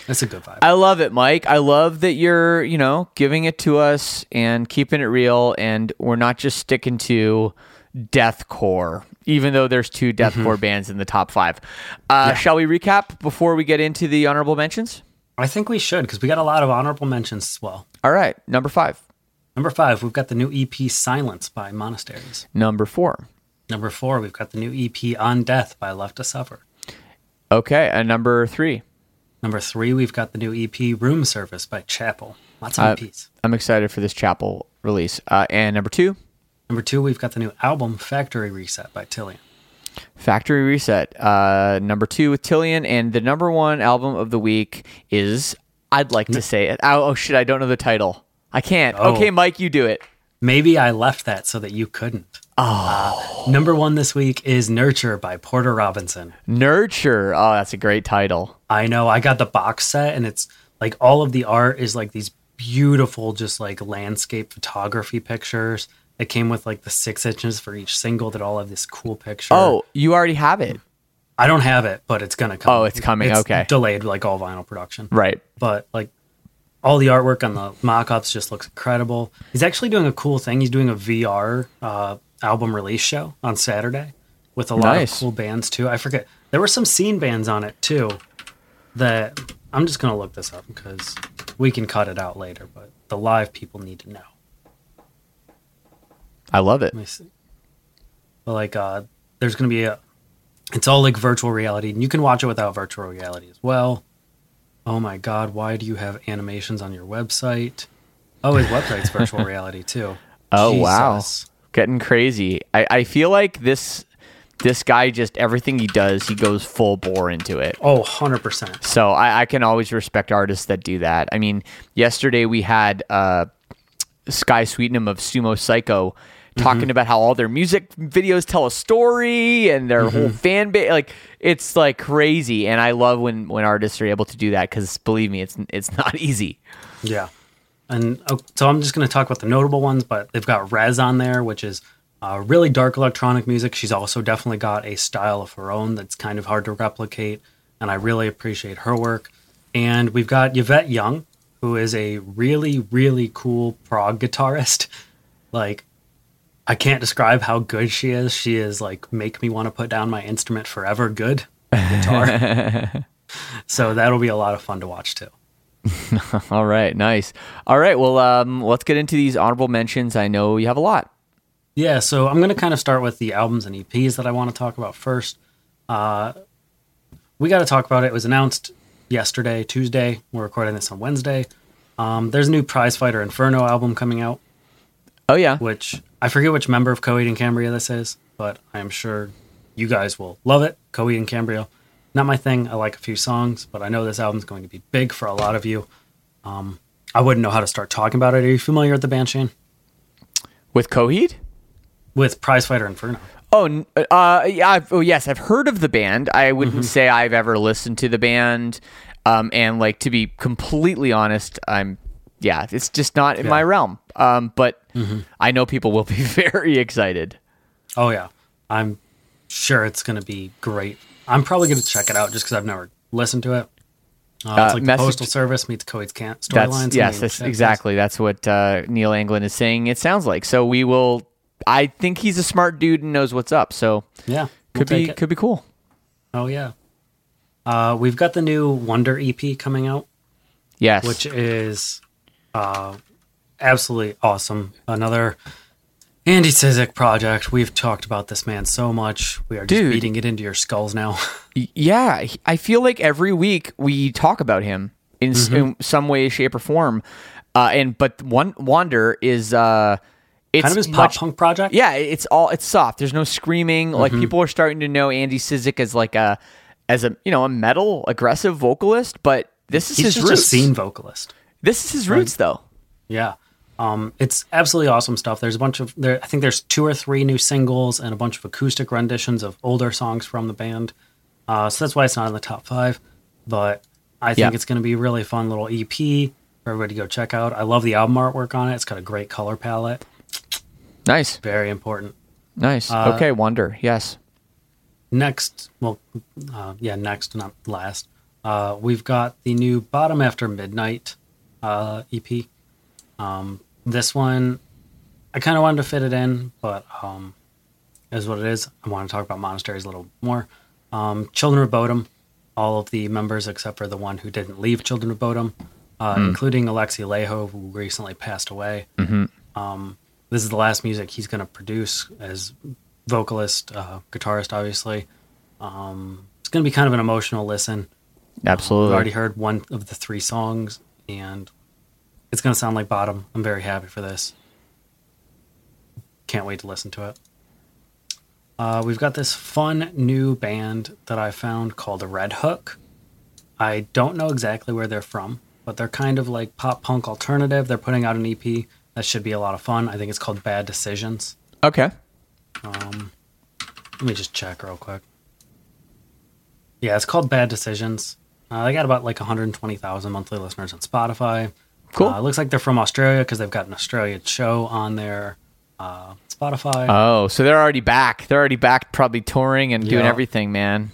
It's a good vibe. I love it, Mike. I love that you're, you know, giving it to us and keeping it real, and we're not just sticking to deathcore, even though there's two deathcore bands in the top five. Uh, Shall we recap before we get into the honorable mentions? I think we should because we got a lot of honorable mentions as well. All right, number five, Number five, we've got the new EP Silence by Monasteries. number four. Number four, we've got the new EP On Death by Left to Suffer. Okay, and number three. Number three, we've got the new EP Room Service by Chapel. Lots of Uh, EPs. I'm excited for this Chapel release. Uh, and number two, Number two, we've got the new album Factory Reset by Tilian. Factory Reset. Uh, number two with Tilian, and the number one album of the week is I'd like to say it. Oh, oh shit, I don't know the title. I can't. Oh. Okay, Mike, you do it. Maybe I left that so that you couldn't. Oh. Uh, number one this week is Nurture by Porter Robinson. Nurture. Oh, that's a great title. I know. I got the box set, and it's like all of the art is like these beautiful, just like landscape photography pictures. It came with like the six inches for each single that all have this cool picture. Oh, you already have it. I don't have it, but it's gonna come. Oh, it's coming, It's okay. delayed like all vinyl production. Right. But like all the artwork on the mock-ups just looks incredible. He's actually doing a cool thing. He's doing a VR uh, album release show on Saturday with a lot Nice. of cool bands too. I forget there were some scene bands on it too. That I'm just gonna look this up because we can cut it out later. But the live people need to know. I love it. Let me see. But like, uh, there's gonna be a. It's all like virtual reality, and you can watch it without virtual reality as well. Oh my god, why do you have animations on your website? Oh, his website's virtual reality too. Oh wow. Getting crazy. I, I feel like this this guy just everything he does, he goes full bore into it. Oh, 100%. So I, I can always respect artists that do that. I mean, yesterday we had uh, Sky Sweetnam of Sumo Cyco talking about how all their music videos tell a story and their whole fan base. Like it's like crazy, and I love when when artists are able to do that because believe me, it's it's not easy. Yeah. And oh, so I'm just going to talk about the notable ones, but they've got REZZ on there, which is uh, really dark electronic music. She's also definitely got a style of her own that's kind of hard to replicate, and I really appreciate her work. And we've got Yvette Young, who is a really, really cool prog guitarist. Like, I can't describe how good she is. She is like make me want to put down my instrument forever good guitar. so that'll be a lot of fun to watch too. All right, nice. All right, well, um, let's get into these honorable mentions. I know you have a lot. Yeah, so I'm going to kind of start with the albums and EPs that I want to talk about first. Uh, we got to talk about it. It was announced yesterday, Tuesday. We're recording this on Wednesday. Um, there's a new Prize Fighter Inferno album coming out, Oh yeah, which I forget which member of Coheed and Cambria this is, but I am sure you guys will love it. Coheed and Cambria, not my thing. I like a few songs, but I know this album's going to be big for a lot of you. Um, I wouldn't know how to start talking about it. Are you familiar with the band, Shane? with Coheed. With Prize Fighter Inferno. Oh, uh, yeah. I've, oh, yes, I've heard of the band. I wouldn't say I've ever listened to the band. Um, and like to be completely honest, I'm yeah, it's just not in my realm. Um, but I know people will be very excited. Oh yeah, I'm sure it's going to be great. I'm probably going to check it out just because I've never listened to it. Uh, Uh, it's like message- the Postal Service meets can- That's storylines. yes, that's exactly. That's what uh, Neil Anglin is saying. It sounds like so. We will. I think he's a smart dude and knows what's up. So Yeah, we'll could be it. could be cool. Oh yeah. Uh, we've got the new Wonder EP coming out, Yes. which is uh, absolutely awesome. Another Andy Cizek project. We've talked about this man so much. We are just Dude. beating it into your skulls now. Yeah, I feel like every week we talk about him in, Mm-hmm. in some way, shape, or form. Uh, and but one Wander is uh, it's kind of his pop much- punk project. Yeah, it's all it's soft. There's no screaming. Like Mm-hmm. people are starting to know Andy Cizek as like a as a you know a metal aggressive vocalist, but this is He's his just roots. a scene vocalist. This is his roots, though. Yeah. Um, it's absolutely awesome stuff. There's a bunch of there. I think there's two or three new singles and a bunch of acoustic renditions of older songs from the band. Uh, so that's why it's not in the top five. But I think Yeah. it's going to be a really fun little EP for everybody to go check out. I love the album artwork on it. It's got a great color palette. Nice, Very important. nice. Uh, okay, Wonder. Yes. Next, well, uh, yeah, next, not last. Uh, we've got the new Bodom After Midnight uh, EP. Um, this one, I kind of wanted to fit it in, but um, is what it is. I want to talk about monasteries a little more. Um, Children of Bodom, all of the members except for the one who didn't leave Children of Bodom, uh, including Alexi Laiho, who recently passed away. Um, this is the last music he's going to produce as vocalist, uh, guitarist, obviously. Um, it's going to be kind of an emotional listen. Absolutely. I've Absolutely. already heard one of the three songs, and it's going to sound like Bodom. I'm very happy for this. Can't wait to listen to it. Uh, we've got this fun new band that I found called Red Hook. I don't know exactly where they're from, but they're kind of like pop punk alternative. They're putting out an EP that should be a lot of fun. I think it's called Bad Decisions. okay. Um, let me just check real quick. Yeah, it's called Bad Decisions. Uh, they got about like 120,000 monthly listeners on Spotify. Cool. Uh, it looks like they're from Australia because they've got an Australian show on their uh, Spotify. Oh, so they're already back. They're already back, probably touring and doing everything, man.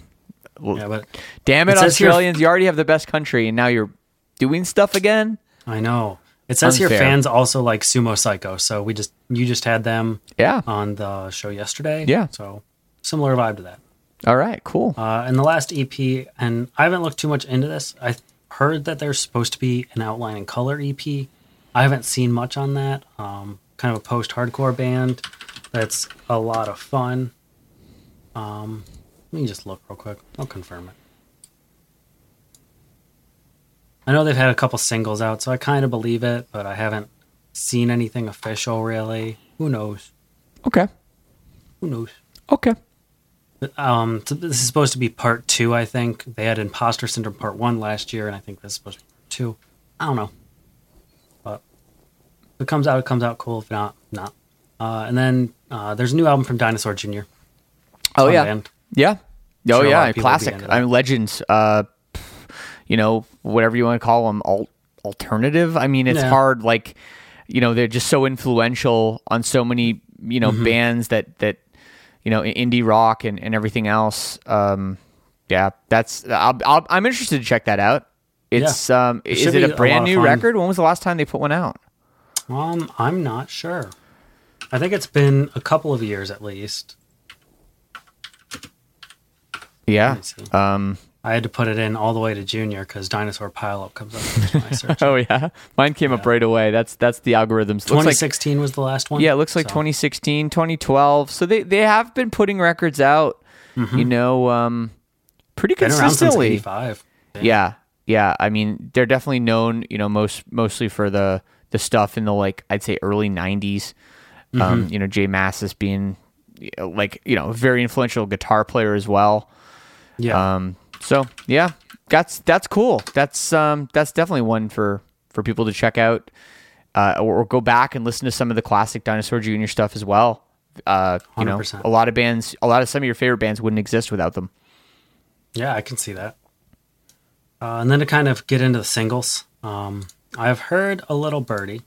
yeah, but Damn it, It here- Australians! You already have the best country, and now you're doing stuff again. I know it says here fans also like Sumo Cyco. So we just you just had them Yeah. on the show yesterday. Yeah. So similar vibe to that. All right. Cool. Uh, and the last EP, and I haven't looked too much into this. I heard that there's supposed to be an outline and color EP. I haven't seen much on that. Um, kind of a post-hardcore band that's a lot of fun. Um, let me just look real quick. I'll confirm it. I know they've had a couple singles out, so I kind of believe it, but I haven't seen anything official really. Who knows? Okay. Who knows? Okay. Um, so this is supposed to be part two, I think. They had Imposter Syndrome part one last year, and I think this is supposed to be part two. I don't know. But if it comes out, it comes out cool. If not, not. Uh, and then uh, there's a new album from Dinosaur Jr. Oh yeah. band. Yeah. Oh lot yeah. of people will be Classic. I mean, legends. Uh, you know, whatever you want to call them, alt- alternative. I mean, it's Yeah. hard. Like, you know, they're just so influential on so many, you Mm-hmm. know, bands that that, you know, indie rock and and everything else. Um, yeah, that's. I'll, I'll, I'm interested to check that out. It's um, It is it a a brand of new record? When was the last time they put one out? Um, I'm not sure. I think it's been a couple of years at least. Yeah. Um, I had to put it in all the way to junior because Dinosaur Pileup comes up in my search. Oh yeah, mine came up right away. That's that's the algorithms. Looks like 2016 was the last one. yeah, it looks like So, 2016, 2012. So they they have been putting records out. You know, um, pretty consistently. 85. Yeah, yeah. I mean, they're definitely known. You know, most mostly for the the stuff in the like I'd say early '90s. Um, you know, J Mascis being like you know very influential guitar player as well. Yeah. Um, so yeah, that's that's cool. That's um, that's definitely one for for people to check out, uh, or, or go back and listen to some of the classic Dinosaur Jr. stuff as well. Uh, you know, 100%. a lot of bands, a lot of some of your favorite bands wouldn't exist without them. Yeah, I can see that. Uh, and then to kind of get into the singles, um, I've heard a little birdie,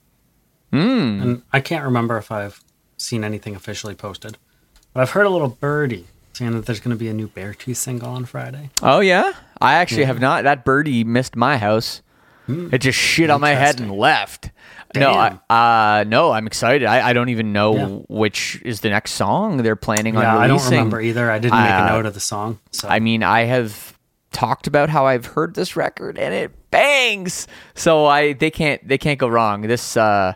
Hmm. and I can't remember if I've seen anything officially posted, but I've heard a little birdie saying that there's going to be a new Beartooth single on Friday. Oh yeah, I actually have not. That birdie missed my house. It just shit on my head and left. No, I, uh, no, I'm excited. I, I don't even know Yeah. which is the next song they're planning on Yeah, I don't remember either. I didn't make Uh, a note of the song. So I mean, I have talked about how I've heard this record and it bangs. So I they can't they can't go wrong. This uh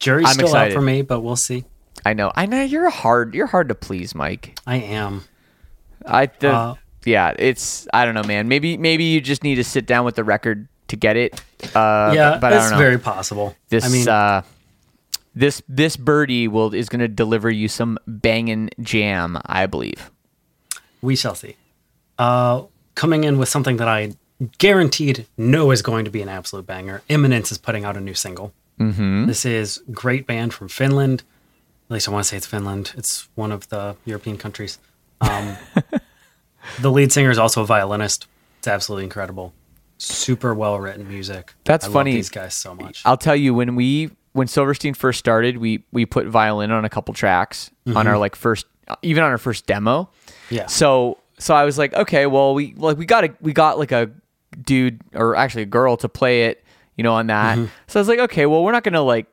jury's I'm still excited. out for me, but we'll see. I know. I know you're hard you're hard to please, Mike. I am. I the, Uh, yeah, it's I don't know, man. Maybe maybe you just need to sit down with the record to get it. Uh yeah, but, it's don't know. very possible. this I mean, uh this this birdie will is going to deliver you some banging jam, I believe. we shall see. Uh, coming in with something that I guaranteed know is going to be an absolute banger. Imminence is putting out a new single. Mm-hmm. This is great band from Finland. At least I want to say it's Finland. It's one of the European countries. Um, the lead singer is also a violinist. It's absolutely incredible. Super well written music. That's I love funny. these guys so much. I'll tell you when we when Silverstein first started, we we put violin on a couple tracks on our like first even on our first demo. Yeah. So so I was like, okay, well we like we got a we got like a dude or actually a girl to play it, you know, on that. So I was like, okay, well we're not gonna like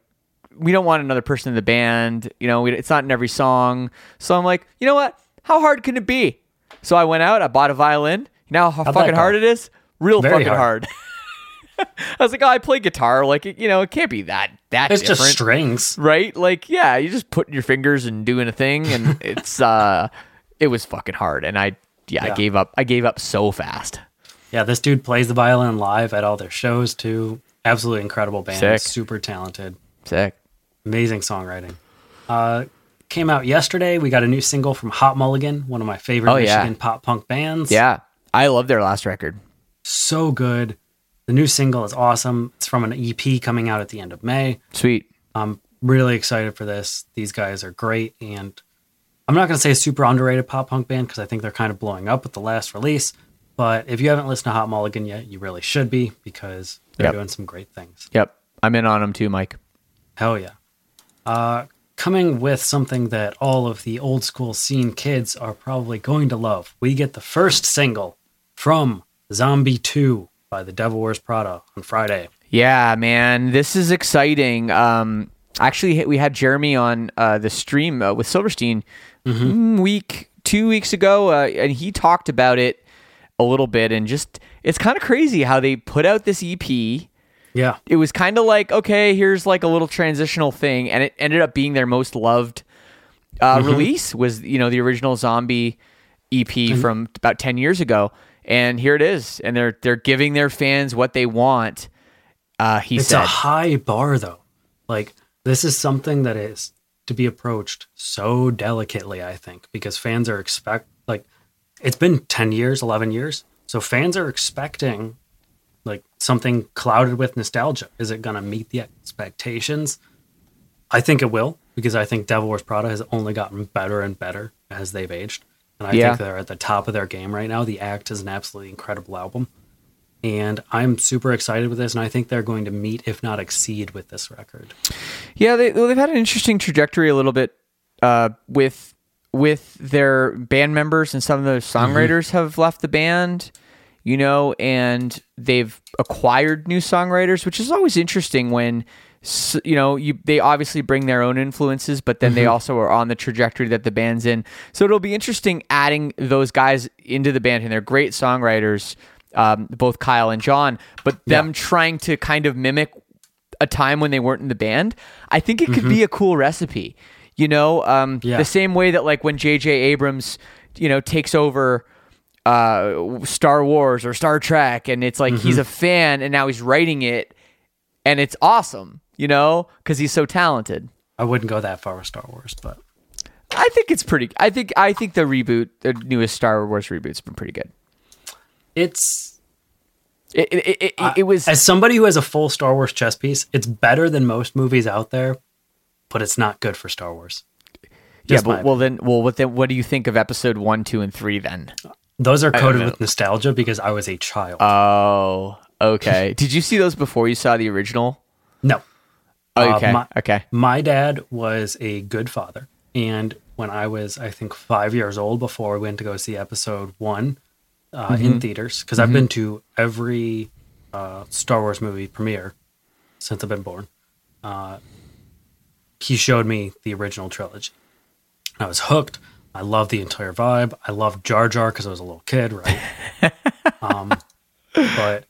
we don't want another person in the band, you know, we, it's not in every song. So I'm like, you know what? How hard can it be? So I went out, I bought a violin. You know how that fucking hard it is? Real Very fucking hard. hard. I was like, oh, I play guitar. Like, you know, it can't be that that it's different, just strings. right? Like, yeah, you just putting your fingers and doing a thing, and it's uh, it was fucking hard, and I yeah, I gave up. I gave up so fast. Yeah, this dude plays the violin live at all their shows too. Absolutely incredible band. Sick. Super talented. Sick. Amazing songwriting. Uh, came out yesterday. We got a new single from Hot Mulligan, one of my favorite Oh, yeah. Michigan pop punk bands. Yeah, I love their last record. So good. The new single is awesome. It's from an EP coming out at the end of May. Sweet. I'm really excited for this. These guys are great. And I'm not going to say a super underrated pop punk band because I think they're kind of blowing up with the last release. But if you haven't listened to Hot Mulligan yet, you really should be because they're Yep. doing some great things. Yep, I'm in on them too, Mike. Hell yeah. Uh, coming with something that all of the old school scene kids are probably going to love, we get the first single from Zombie 2 by the Devil Wears Prada on Friday. Yeah, man, this is exciting. Um, actually, we had Jeremy on uh, the stream uh, with Silverstein mm, week two weeks ago, uh, and he talked about it a little bit, and just it's kind of crazy how they put out this EP. Yeah. It was kind of like okay, here's like a little transitional thing, and it ended up being their most loved uh, release. Was you know the original Zombie EP from about ten years ago, and here it is, and they're they're giving their fans what they want. Uh, he It's said, a high bar, though. Like, this is something that is to be approached so delicately, I think, because fans are expect like it's been 10 years, 11 years. So fans are expecting like something clouded with nostalgia. Is it going to meet the expectations? I think it will because I think Devil Wears Prada has only gotten better and better as they've aged. And I Yeah. think they're at the top of their game right now. The Act is an absolutely incredible album. And I'm super excited with this, and I think they're going to meet, if not exceed, with this record. Yeah, they well, they've had an interesting trajectory a little bit uh, with with their band members, and some of the songwriters have left the band. You know, and they've acquired new songwriters, which is always interesting when you know, you they obviously bring their own influences, but then they also are on the trajectory that the band's in. So it'll be interesting adding those guys into the band, and they're great songwriters, um, both Kyle and John. But them trying to kind of mimic a time when they weren't in the band, I think it could be a cool recipe. You know, um, Yeah. the same way that like when J.J. Abrams, you know, takes over uh, Star Wars or Star Trek, and it's like he's a fan, and now he's writing it, and it's awesome. You know, because he's so talented. I wouldn't go that far with Star Wars, but I think it's pretty. I think I think the reboot, the newest Star Wars reboot's been pretty good. it's It it, it, it, it was as somebody who has a full Star Wars chess piece, it's better than most movies out there, but it's not good for Star Wars. yeah. Just my But well, then, well, what then? What do you think of episode one, two, and three? Then Those are coded with nostalgia because I was a child. oh, okay. Did you see those before you saw the original? no. Uh, Okay, my- okay. My dad was a good father. And when I was, I think, five years old before we went to go see episode one uh, Mm-hmm. in theaters, because I've been to every uh, Star Wars movie premiere since I've been born, uh, he showed me the original trilogy. I was hooked. I love the entire vibe. I love Jar Jar because I was a little kid, right? um, but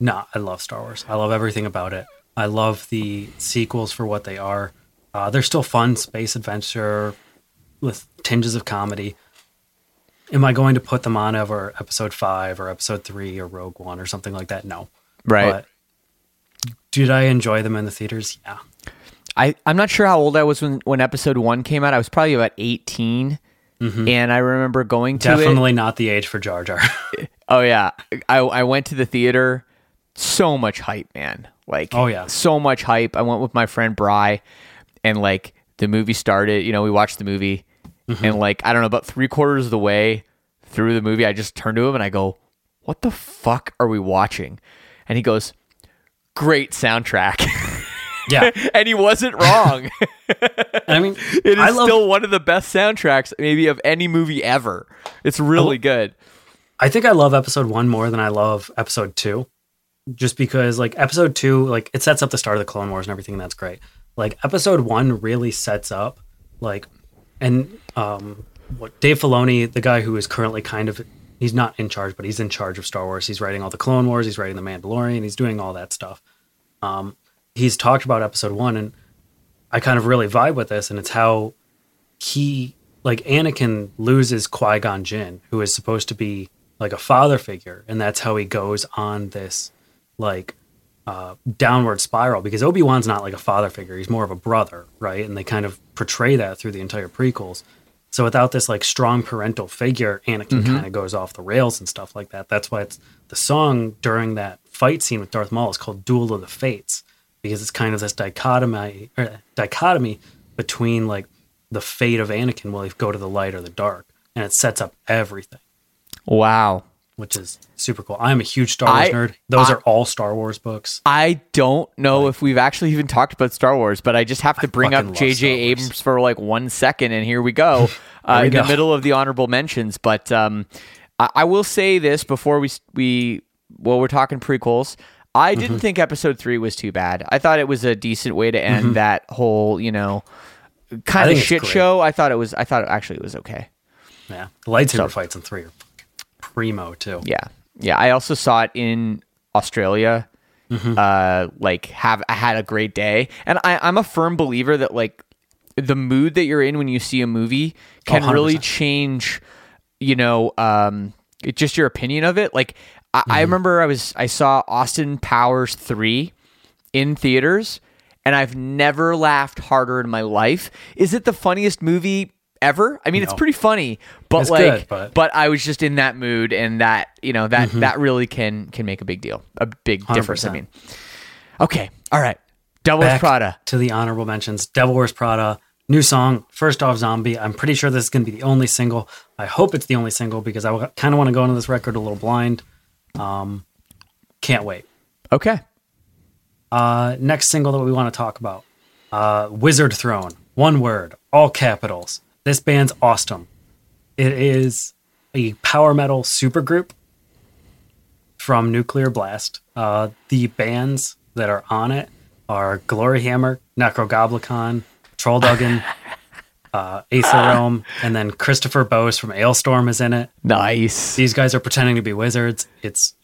no, I love Star Wars. I love everything about it. I love the sequels for what they are. Uh, they're still fun space adventure with tinges of comedy. Am I going to put them on over episode five or episode three or Rogue One or something like that? No. Right. But did I enjoy them in the theaters? Yeah. I I'm not sure how old I was when when episode one came out. I was probably about 18 and I remember going to it. Definitely not the age for Jar Jar. Oh yeah, I I went to the theater. So much hype, man. Like Oh, yeah. so much hype. I went with my friend Bry, and like the movie started. You know, we watched the movie, Mm-hmm. and like I don't know about three quarters of the way through the movie, I just turned to him and I go, "What the fuck are we watching?" And he goes, "Great soundtrack." yeah. and he wasn't wrong. I mean, it is love, still one of the best soundtracks maybe of any movie ever. It's really good. I think I love episode one more than I love episode two. Just because like episode two, like it sets up the start of the Clone Wars and everything, and that's great. Like episode one really sets up like and um what Dave Filoni, the guy who is currently kind of he's not in charge, but he's in charge of Star Wars. He's writing all the Clone Wars, he's writing the Mandalorian, he's doing all that stuff. Um he's talked about episode one and I kind of really vibe with this, and it's how he like Anakin loses Qui Gon Jinn, who is supposed to be like a father figure, and that's how he goes on this like uh, downward spiral because Obi Wan's not like a father figure; he's more of a brother, right? And they kind of portray that through the entire prequels. So without this like strong parental figure, Anakin kind of goes off the rails and stuff like that. That's why it's the song during that fight scene with Darth Maul is called "Duel of the Fates" because it's kind of this dichotomy or dichotomy between like the fate of Anakin will he go to the light or the dark, and it sets up everything, Wow. which is super cool. I'm a huge Star Wars I- nerd. Those I- are all Star Wars books. I don't know if we've actually even talked about Star Wars, but I just have to bring up J.J. Abrams for like one second, and here we go, uh, we in the middle of the honorable mentions. But um, I, I will say this before we we well, we're talking prequels. I didn't Mm-hmm. think Episode Three was too bad. I thought it was a decent way to end that whole, you know, kind of shit show. I thought it was. I thought actually it was okay. Yeah, the lightsaber fights in three are primo too. Yeah, yeah. I also saw it in Australia. Uh, like have I had a great day, and I, I'm a firm believer that like the mood that you're in when you see a movie can Oh, really 100%. change. You know, um, it, just your opinion of it. Like I, I mm-hmm. remember I was I saw Austin Powers three in theaters, and I've never laughed harder in my life. Is it the funniest movie ever? I mean, it's pretty funny, but It's like, good, but- but I was just in that mood, and that you know that mm-hmm. that really can can make a big deal, a big difference. I mean, okay, all right, Devil's Back Prada. to the honorable mentions. Devil Wears Prada, new song, first off Zombie. I'm pretty sure this is going to be the only single. I hope it's the only single because I kind of want to go into this record a little blind. Um, can't wait. Okay, Uh, next single that we want to talk about, uh, Wizard Throne. One word, all capitals. This band's awesome. It is a power metal supergroup from Nuclear Blast. Uh, the bands that are on it are Glory Hammer, Nekrogoblikon, Troldhaugen, uh, Aether Realm, and then Christopher Bowes from Alestorm is in it. Nice. These guys are pretending to be wizards. It's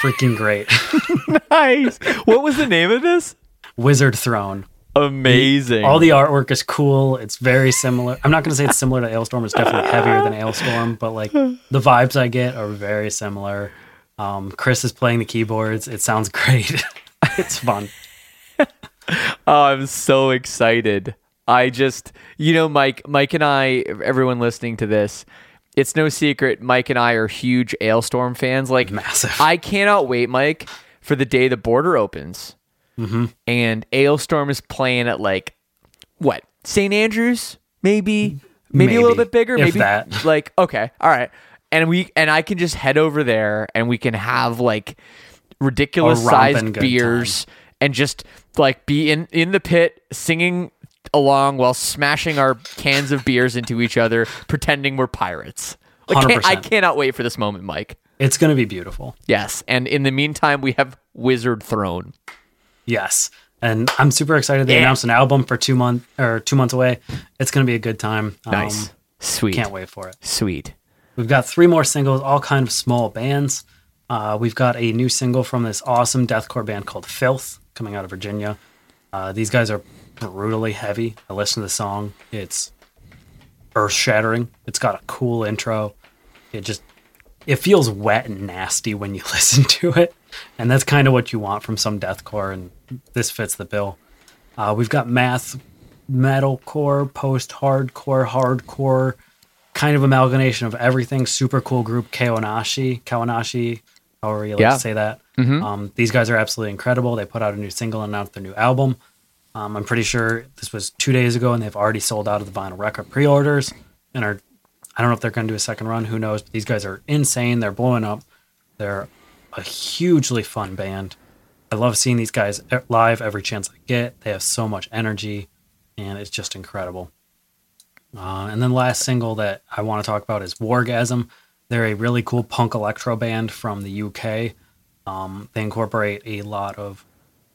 freaking great. nice. What was the name of this? Wizard Throne. Amazing. All the artwork is cool. It's very similar. I'm not going to say it's similar to Alestorm. It's definitely heavier than Alestorm, but like the vibes I get are very similar. Um, Chris is playing the keyboards. It sounds great. it's fun. Oh, I'm so excited. I just, you know, Mike, Mike and I, everyone listening to this, it's no secret. Mike and I are huge Alestorm fans. Like Massive. I cannot wait, Mike, for the day the border opens, Mm-hmm. and Alestorm is playing at like what St. Andrews, maybe, maybe, a little bit bigger, if maybe that. like okay, all right, and we and I can just head over there and we can have like ridiculous sized beers and just like be in in the pit singing along while smashing our cans of beers into each other, pretending we're pirates. Like, can't- I cannot wait for this moment, Mike. It's going to be beautiful. Yes, and in the meantime, we have Wizard Throne. Yes. And I'm super excited. They Yeah. announced an album for two months or two months away. It's going to be a good time. Um, Nice, sweet, Can't wait for it. sweet. We've got three more singles, all kind of small bands. Uh, we've got a new single from this awesome deathcore band called Filth, coming out of Virginia. Uh, these guys are brutally heavy. I listen to the song. It's earth shattering. It's got a cool intro. It just it feels wet and nasty when you listen to it, and that's kind of what you want from some deathcore, and this fits the bill. Uh, we've got math, metalcore, post-hardcore, hardcore, kind of amalgamation of everything. Super cool group Kaonashi, Kaonashi, however you like Yeah. to say that. Um, these guys are absolutely incredible. They put out a new single and announced their new album. Um, I'm pretty sure this was two days ago, and they've already sold out of the vinyl record pre-orders, and are I don't know if they're going to do a second run. Who knows? But these guys are insane. They're blowing up. They're a hugely fun band. I love seeing these guys live every chance I get. They have so much energy, and it's just incredible. Uh, and then last single that I want to talk about is Wargasm. They're a really cool punk electro band from the UK. Um, they incorporate a lot of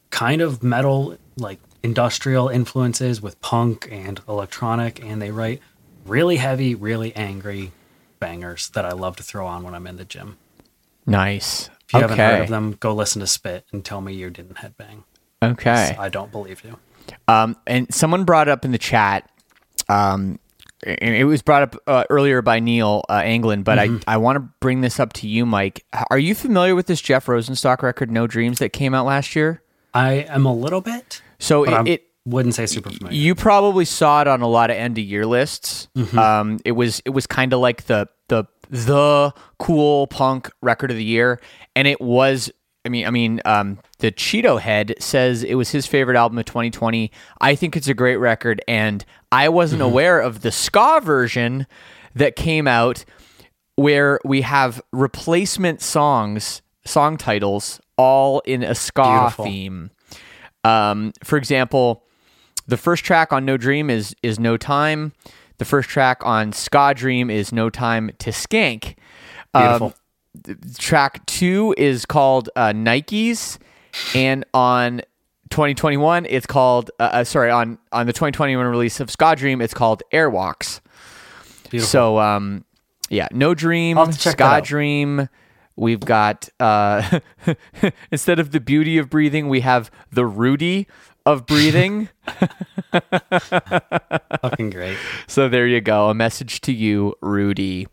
kind of metal, like industrial influences with punk and electronic, and they write really heavy, really angry bangers that I love to throw on when I'm in the gym. Nice. If you okay. haven't heard of them, go listen to Spit and tell me you didn't headbang. Okay. I don't believe you. Um, and someone brought up in the chat, um, and it was brought up uh, earlier by Neil uh, Anglin, but I, I want to bring this up to you, Mike. Are you familiar with this Jeff Rosenstock record, No Dreams, that came out last year? I am a little bit, So it, it wouldn't say super familiar. you probably saw it on a lot of end of year lists. Um, it was it was kind of like the the the cool punk record of the year, and it was. I mean, I mean, um, the Cheeto Head says it was his favorite album of 2020. I think it's a great record, and I wasn't aware of the ska version that came out, where we have replacement songs, song titles, all in a ska Beautiful. theme. Um, for example, the first track on No Dream is is No Time. The first track on Ska Dream is No Time to Skank. Beautiful. Track two is called uh, Nikes, and on 2021 it's called uh, uh, sorry on on the 2021 release of Ska Dream it's called Airwalks. Beautiful. So um, yeah, No Dream, I'll have to check that Ska. Dream. We've got uh, instead of the beauty of breathing, we have the Rudy of breathing. Fucking great. so there you go, a message to you, Rudy.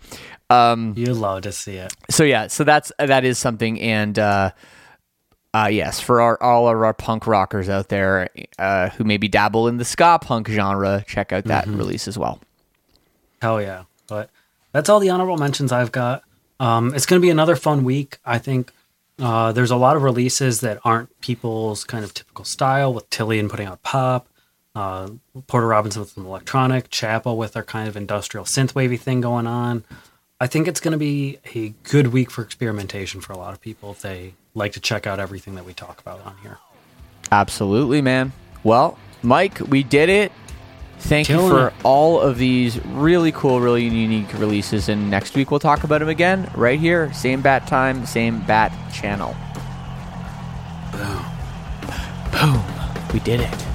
Um, You love to see it. so yeah, so that's that is something, and uh, uh, yes, for our all of our punk rockers out there uh, who maybe dabble in the ska punk genre, check out that Mm-hmm. release as well. Hell yeah. But that's all the honorable mentions I've got. Um, it's going to be another fun week. I think uh, there's a lot of releases that aren't people's kind of typical style, with Tilian putting out pop, uh, Porter Robinson with some electronic, Chapel with their kind of industrial synthwavy thing going on. I think it's going to be a good week for experimentation for a lot of people if they like to check out everything that we talk about on here. Absolutely, man. Well, Mike, we did it. Thank you for it. all of these really cool, really unique releases. And next week we'll talk about them again right here. Same bat time, same bat channel. Boom. Boom. We did it.